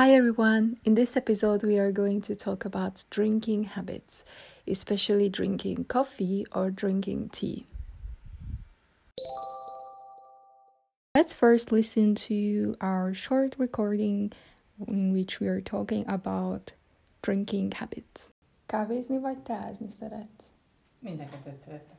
Hi everyone! In this episode, we are going to talk about drinking habits, especially drinking coffee or drinking tea. Let's first listen to our short recording in which we are talking about drinking habits. Kávézni vagy teázni szeretsz? Mind a kettőt szeretek.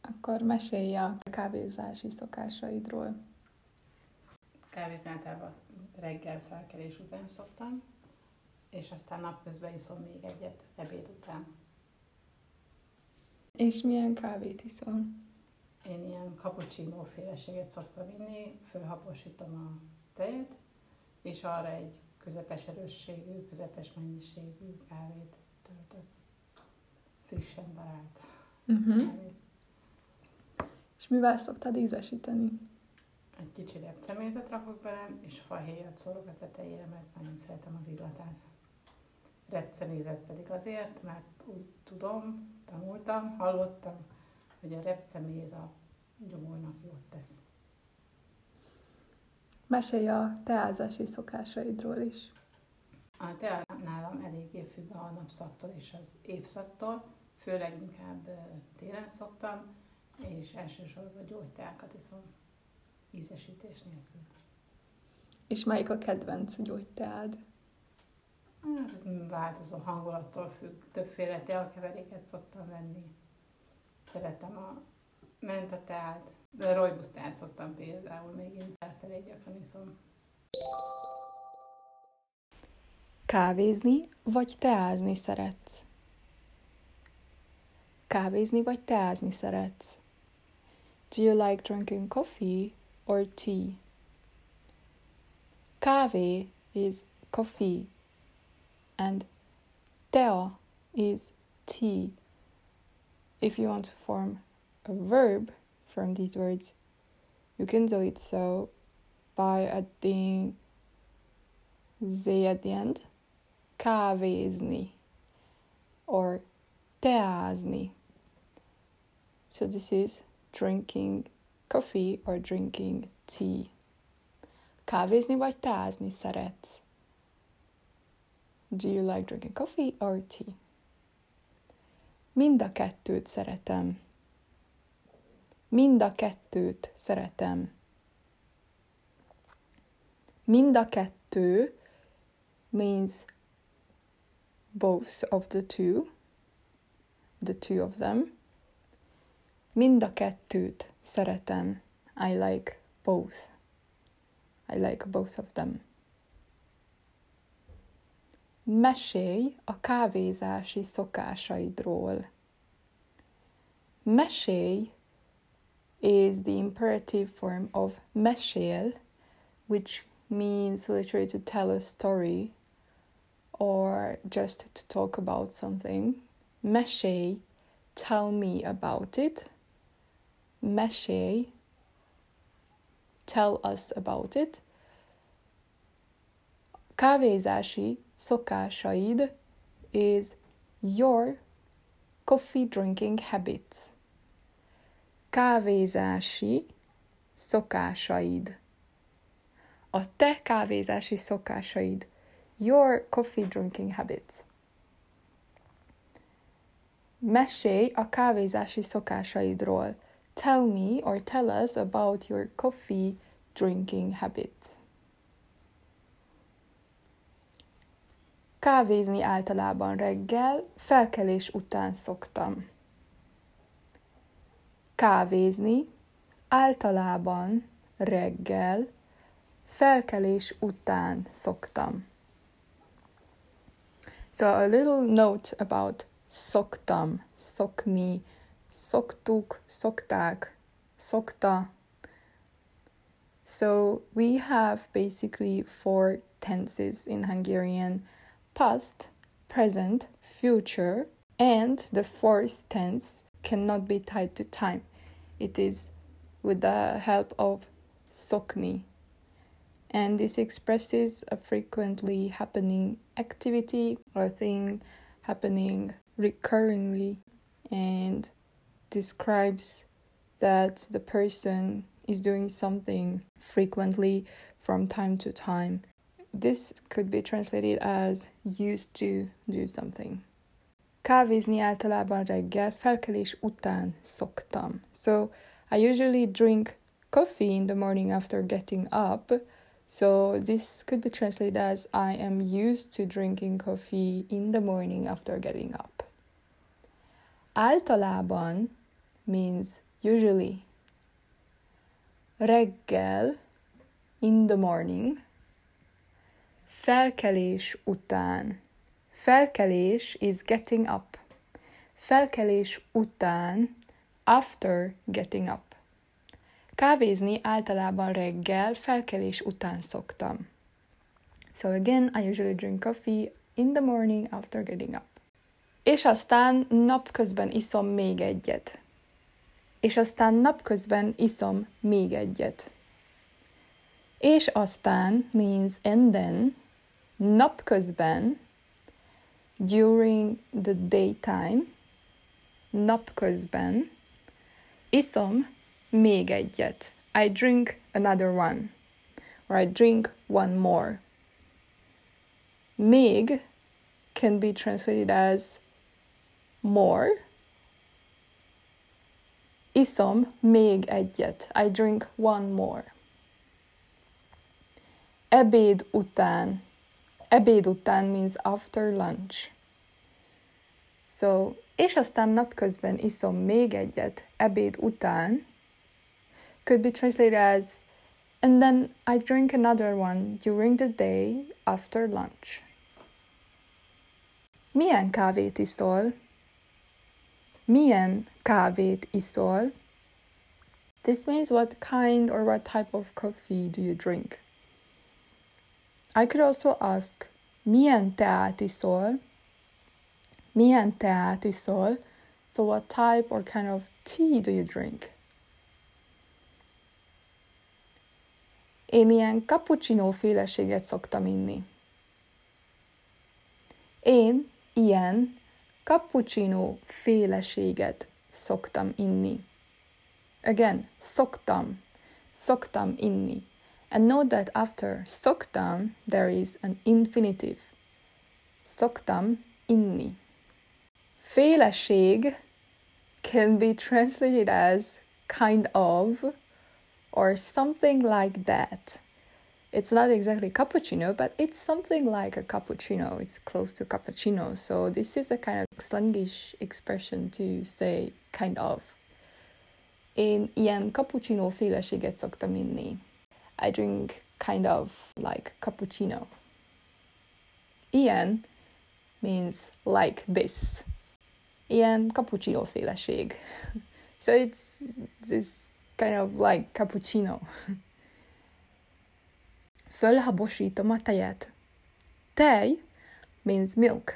Akkor mesélj a kávézási szokásaidról. Kávézni általában reggel felkelés után szoktam, és aztán napközben iszom még egyet ebéd után. És milyen kávét iszol? Én ilyen cappuccino féleséget szoktam inni, fölhaposítom a tejet, és arra egy közepes erősségű, közepes mennyiségű kávét töltök. Frissen darált Uh-huh. kávét. És mivel szoktad ízesíteni? Egy kicsi repcemézet rakok bele, és fahéjat szórok a tetejére, mert nagyon szeretem az illatát. Repcemézet pedig azért, mert úgy tudom, tanultam, hallottam, hogy a repceméz a gyomornak jót tesz. Mesélj a teázási szokásaidról is. A tea nálam eléggé függ a napszaktól és az évszaktól, főleg inkább télen szoktam, és elsősorban gyógyteákat iszom ízesítés nélkül. És melyik a kedvenc gyógyteád? Hát ez változó hangulattól függ. Többféle teakeveréket szoktam venni. Szeretem a mentateát, de a rojbusz teát szoktam például még én ezt elég gyakran iszom. Kávézni vagy teázni szeretsz? Kávézni vagy teázni szeretsz? Do you like drinking coffee or tea? Kávé is coffee and teo is tea. If you want to form a verb from these words, you can do it so by adding z at the end, kávézni or teázni. So this is drinking coffee or drinking tea. Kávézni vagy teázni szeretsz? Do you like drinking coffee or tea? Mind a kettőt szeretem. Mind a kettőt szeretem. Mind a kettő means both of the two, the two of them. Mind a kettőt szeretem. I like both. I like both of them. Mesélj a kávézási szokásaidról. Mesélj is the imperative form of mesél, which means literally to tell a story or just to talk about something. Mesélj, tell me about it. Mesélj, tell us about it. Kávézási szokásaid is your coffee drinking habits. Kávézási szokásaid. A te kávézási szokásaid. Your coffee drinking habits. Mesélj a kávézási szokásaidról. Tell me or tell us about your coffee drinking habits. Kávézni általában reggel, felkelés után szoktam. Kávézni általában reggel, felkelés után szoktam. So a little note about szoktam, szokni, szoktuk, szokták, szokta. So we have basically four tenses in Hungarian past, present, future, and the fourth tense cannot be tied to time. It is with the help of sokni. And this expresses a frequently happening activity or thing happening recurringly and describes that the person is doing something frequently from time to time. This could be translated as used to do something. Kávézni általában reggel felkelés után szoktam. So I usually drink coffee in the morning after getting up. So this could be translated as I am used to drinking coffee in the morning after getting up. Általában means usually. Reggel in the morning. Felkelés után. Felkelés is getting up. Felkelés után after getting up. Kávézni általában reggel felkelés után szoktam. So again, I usually drink coffee in the morning after getting up. És aztán napközben iszom még egyet. És aztán napközben iszom még egyet. És aztán means and then, napközben, during the daytime, napközben, iszom még egyet. I drink another one. Or I drink one more. Még can be translated as more. Iszom még egyet. I drink one more. Ebéd után. Ebéd után means after lunch. So, és aztán napközben iszom még egyet ebéd után could be translated as and then I drink another one during the day after lunch. Milyen kávét iszol? Milyen kávét iszol? This means what kind or what type of coffee do you drink? I could also ask, milyen teát iszol? Milyen teát iszol? So what type or kind of tea do you drink? Én ilyen cappuccino féleséget szoktam inni. Én ilyen cappuccino féleséget szoktam inni. Again, szoktam, szoktam inni. And note that after szoktam, there is an infinitive. Szoktam inni. Féleség can be translated as kind of or something like that. It's not exactly cappuccino, but it's something like a cappuccino. It's close to cappuccino. So this is a kind of slangish expression to say kind of. Én ilyen cappuccino féleséget szoktam inni. I drink kind of like cappuccino. Ilyen means like this. Ilyen cappuccino féleség. So it's this kind of like cappuccino. Fölhabosítom a tejet. Tej means milk.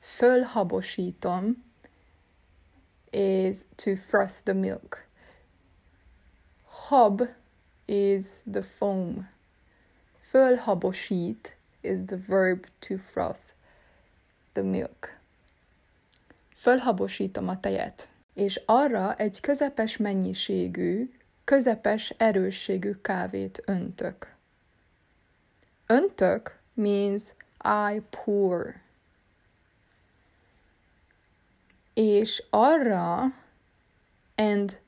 Fölhabosítom is to froth the milk. Hab is the foam. Fölhabosít is the verb to froth the milk. Fölhabosítom a tejet és arra egy közepes mennyiségű, közepes erősségű kávét öntök. Öntök means I pour. És arra and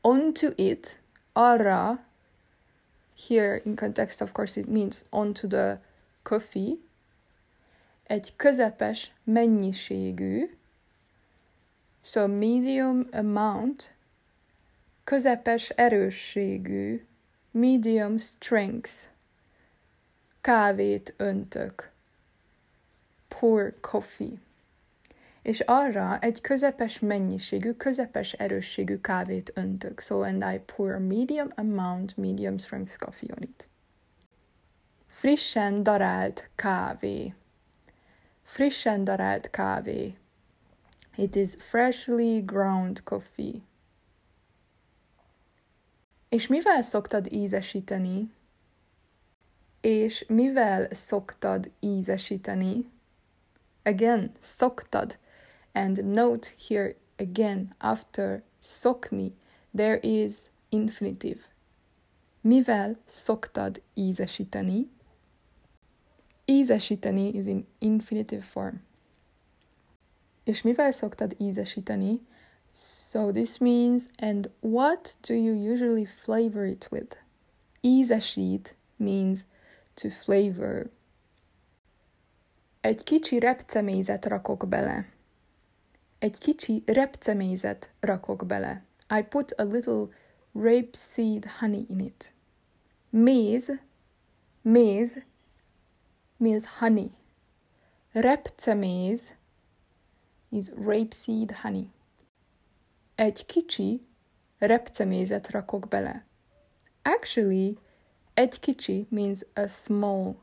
onto it, arra, here in context of course it means onto the coffee, egy közepes mennyiségű, So medium amount, közepes erősségű, medium strength, kávét öntök, pour coffee. És arra egy közepes mennyiségű, közepes erősségű kávét öntök. So, and I pour medium amount, medium strength coffee on it. Frissen darált kávé. Frissen darált kávé. It is freshly ground coffee. És mivel szoktad ízesíteni? És mivel szoktad ízesíteni? Again, szoktad. And note here again, after szokni, there is infinitive. Mivel szoktad ízesíteni? Ízesíteni is in infinitive form. És mivel szoktad ízesíteni? So this means, and what do you usually flavor it with? Ízesít means to flavor. Egy kicsi repcemézet rakok bele. Egy kicsi repcemézet rakok bele. I put a little rapeseed honey in it. Méz, méz means honey. Repceméz is rapeseed honey. Egy kicsi repcemézet rakok bele. Actually, egy kicsi means a small,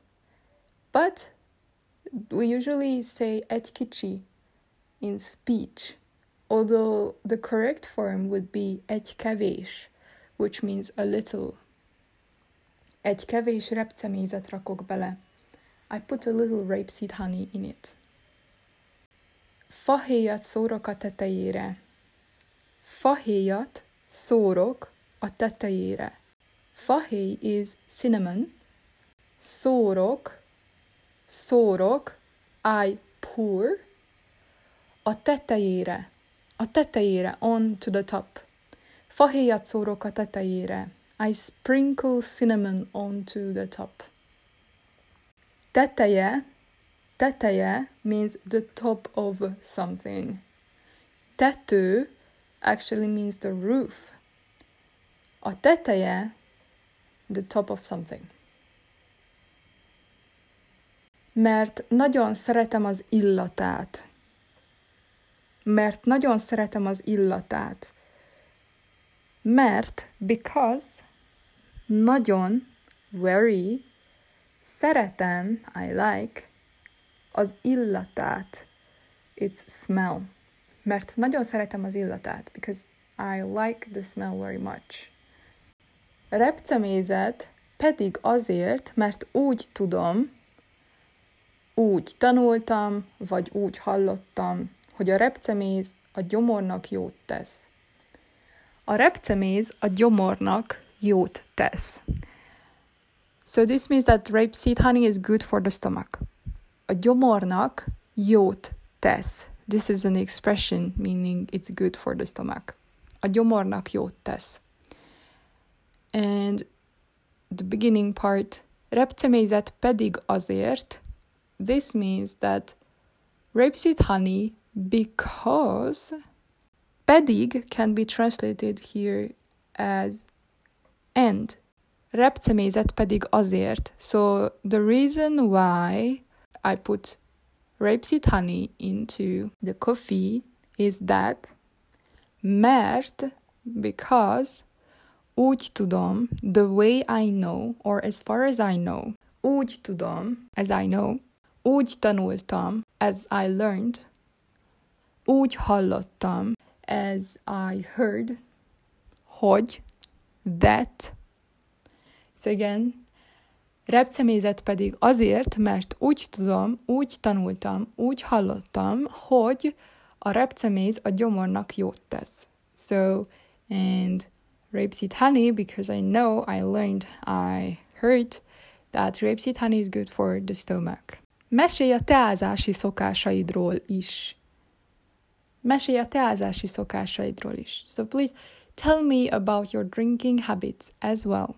but we usually say egy kicsi in speech, although the correct form would be egy kevés, which means a little. Egy repcemézet rakok bele. I put a little rapeseed honey in it. Fahéjat szórok a tetejére. Fahéjat szórok a tetejére. Fahéj is cinnamon. Szórok, szórok, I pour. A tetejére, a tetejére, on to the top. Fahéjat szórok a tetejére. I sprinkle cinnamon onto the top. Teteje, teteje means the top of something. Tető actually means the roof. A teteje, the top of something. Mert nagyon szeretem az illatát. Mert nagyon szeretem az illatát. Mert, because, nagyon, very, szeretem, I like, az illatát. It's smell. Mert nagyon szeretem az illatát, because I like the smell very much. Repcemézet pedig azért, mert úgy tudom, úgy tanultam, vagy úgy hallottam, hogy a repceméz a gyomornak jót tesz. A repceméz a gyomornak jót tesz. So this means that rapeseed honey is good for the stomach. A gyomornak jót tesz. This is an expression meaning it's good for the stomach. A gyomornak jót tesz. And the beginning part, repcemézet pedig azért, this means that rapeseed honey because pedig can be translated here as and repcemézet pedig azért. So the reason why I put rapeseed honey into the coffee is that mert because úgy tudom the way I know or as far as I know. Úgy tudom as I know. Úgy tanultam as I learned. Úgy hallottam as I heard. Hogy? That. So again repcemézet pedig azért, mert úgy tudom, úgy tanultam, úgy hallottam, hogy a repceméz a gyomornak jót tesz. So, and rapeseed honey, because I know, I learned, I heard that rapeseed honey is good for the stomach. Mesélj a teázási szokásaidról is. Mesélj a teázási szokásaidról is. So please tell me about your drinking habits as well.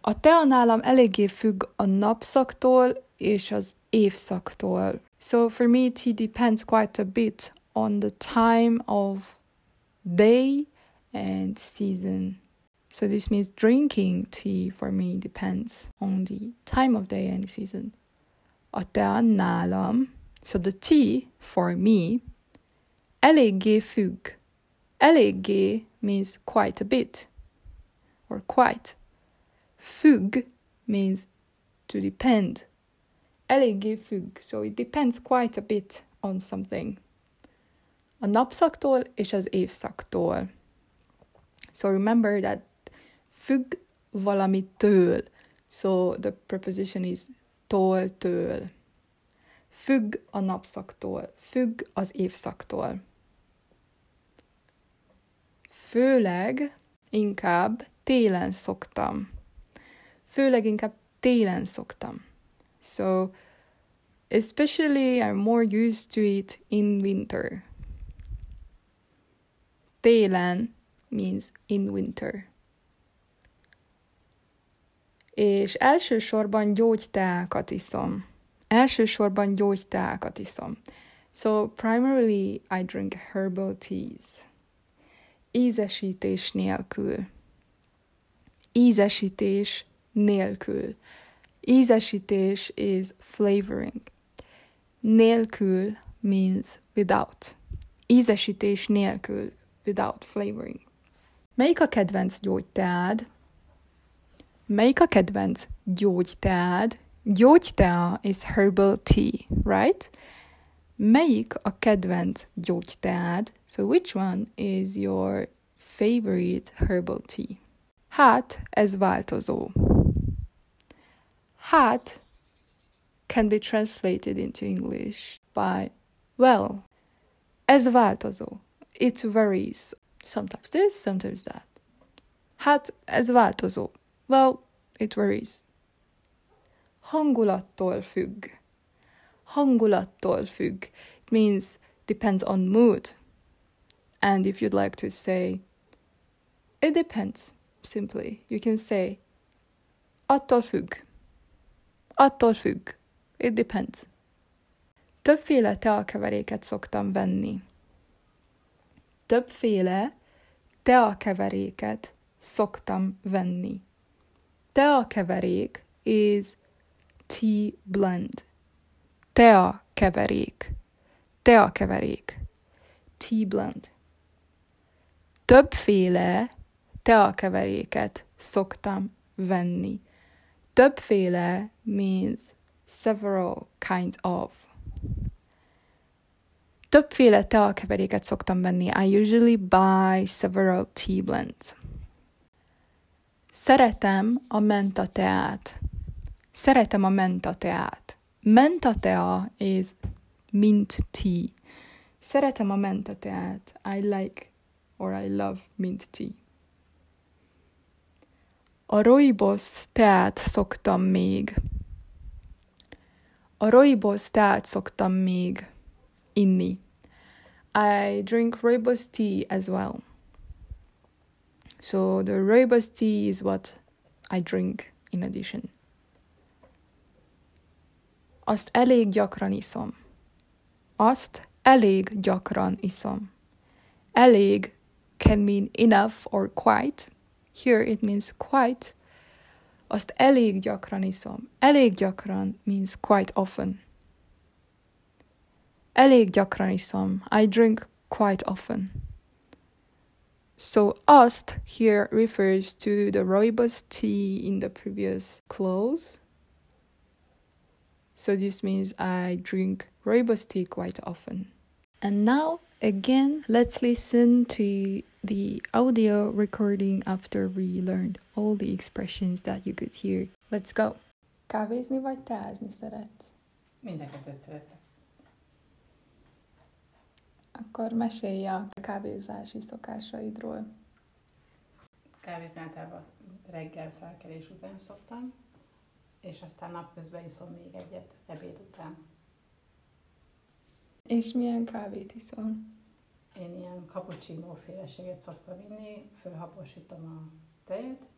A tea nálam eléggé függ a napszaktól és az évszaktól. So for me, tea depends quite a bit on the time of day and season. So this means drinking tea for me depends on the time of day and season. Nálam, so the tea for me, eléggé függ. Eléggé means quite a bit or quite. Függ means to depend. Eléggé függ, so it depends quite a bit on something. A napszaktól és az évszaktól. So remember that függ valamitől. So the preposition is tól, től. Függ a napszaktól, függ az évszaktól. Főleg inkább télen szoktam. Főleg inkább télen szoktam. So, especially I'm more used to it in winter. Télen means in winter. És elsősorban gyógyteákat iszom. Elsősorban gyógyteákat iszom. So primarily I drink herbal teas. Ízesítés nélkül. Ízesítés nélkül. Ízesítés is flavoring. Nélkül means without. Ízesítés nélkül, without flavoring. Melyik a kedvenc gyógyteád? Melyik a kedvenc gyógyteád? Gyógytea is herbal tea, right? Melyik a kedvenc gyógyteád? So which one is your favorite herbal tea? Hát, ez változó. Hát can be translated into English by well. Ez változó. It varies. Sometimes this, sometimes that. Hát, ez változó. Well, it varies. Hangulattól függ. Hangulattól függ. It means depends on mood. And if you'd like to say, it depends, simply, you can say, attól függ. Attól függ. It depends. Többféle teakeveréket szoktam venni. Többféle teakeveréket szoktam venni. Teakeverék is tea blend. Teakeverék. Teakeverék. Tea blend. Többféle teakeveréket szoktam venni. Többféle means several kinds of. Többféle teakeveréket szoktam venni. I usually buy several tea blends. Szeretem a menta teát. Szeretem a menta teát. Menta tea is mint tea. Szeretem a menta teát. I like or I love mint tea. A roibos teát szoktam még. A roibos teát szoktam még inni. I drink rooibos tea as well. So the rooibos tea is what I drink in addition. Azt elég gyakran iszom. Azt elég gyakran iszom. Elég can mean enough or quite. Here it means quite. Azt elég gyakran iszom. Elég gyakran means quite often. Elég gyakran iszom. I drink quite often. So azt here refers to the rooibos tea in the previous clause. So this means I drink rooibos tea quite often. And now again, let's listen to the audio recording after we learned all the expressions that you could hear. Let's go. Kávézni vagy teázni szeretsz? Mindenkettőt szeretek. Akkor mesélj a kávézási szokásaidról. Kávézni általában reggel felkelés után szoktam, és aztán napközben iszom még egyet ebéd után. És milyen kávét iszol? Én ilyen cappuccino féleséget szoktam inni, fölhaposítom a tejet,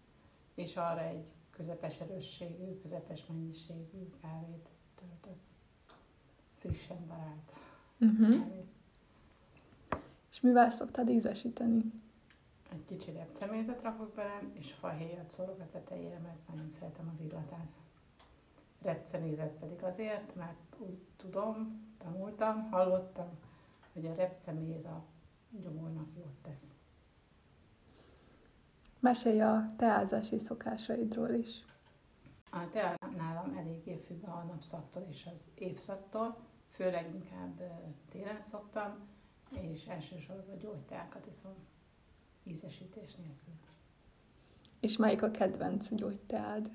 és arra egy közepes erősségű, közepes mennyiségű kávét töltök. Frissen darált Uh-huh. kávét. És mivel szoktad ízesíteni? Egy kicsi repcemézet rakok bele, és fahéjat szorok a tetejére, mert nagyon szeretem az illatát. Repcemézet pedig azért, mert úgy tudom, tanultam, hallottam, hogy a repceméz a gyomornak jót tesz. Mesélj a teázási szokásaidról is. A tea nálam eléggé függ a napszaktól és az évszaktól, főleg inkább télen szoktam, és elsősorban gyógyteákat iszom ízesítés nélkül. És melyik a kedvenc gyógyteád?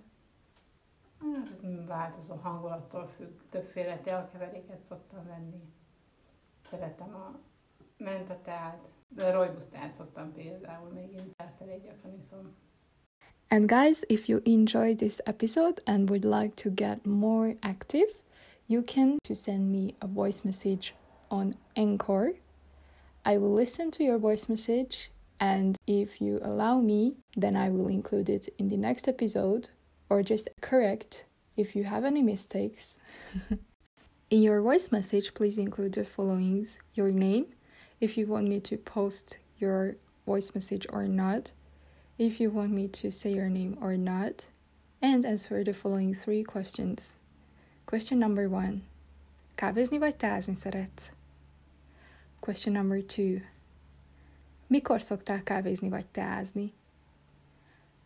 Hát ez változó hangulattól függ. Többféle teakeveréket szoktam venni. Szeretem a mentateát, de rojbusz teát szoktam például még én ezt elég gyakran iszom. And guys, if you enjoyed this episode and would like to get more active, you can to send me a voice message on Anchor. I will listen to your voice message and if you allow me, then I will include it in the next episode or just correct if you have any mistakes. in your voice message, please include the followings your name, if you want me to post your voice message or not, if you want me to say your name or not, and answer the following three questions. Question number one vagy tázni szeretsz? Question number two Mikor szoktál kávézni vagy teázni?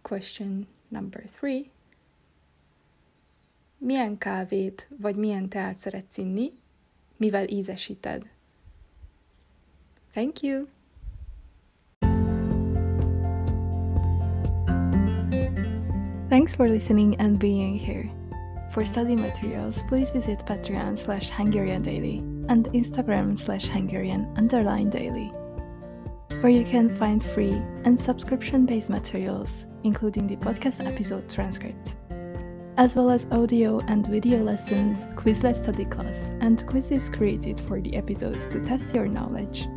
Question number three Milyen kávét vagy milyen teát szeretsz inni? Mivel ízesíted? Thank you! Thanks for listening and being here. For study materials, please visit Patreon slash Hungarian Daily and Instagram slash Hungarian underline daily, where you can find free and subscription based materials, including the podcast episode transcripts, as well as audio and video lessons, Quizlet study class, and quizzes created for the episodes to test your knowledge.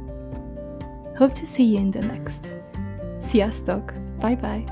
Hope to see you in the next. Sziasztok! Bye bye!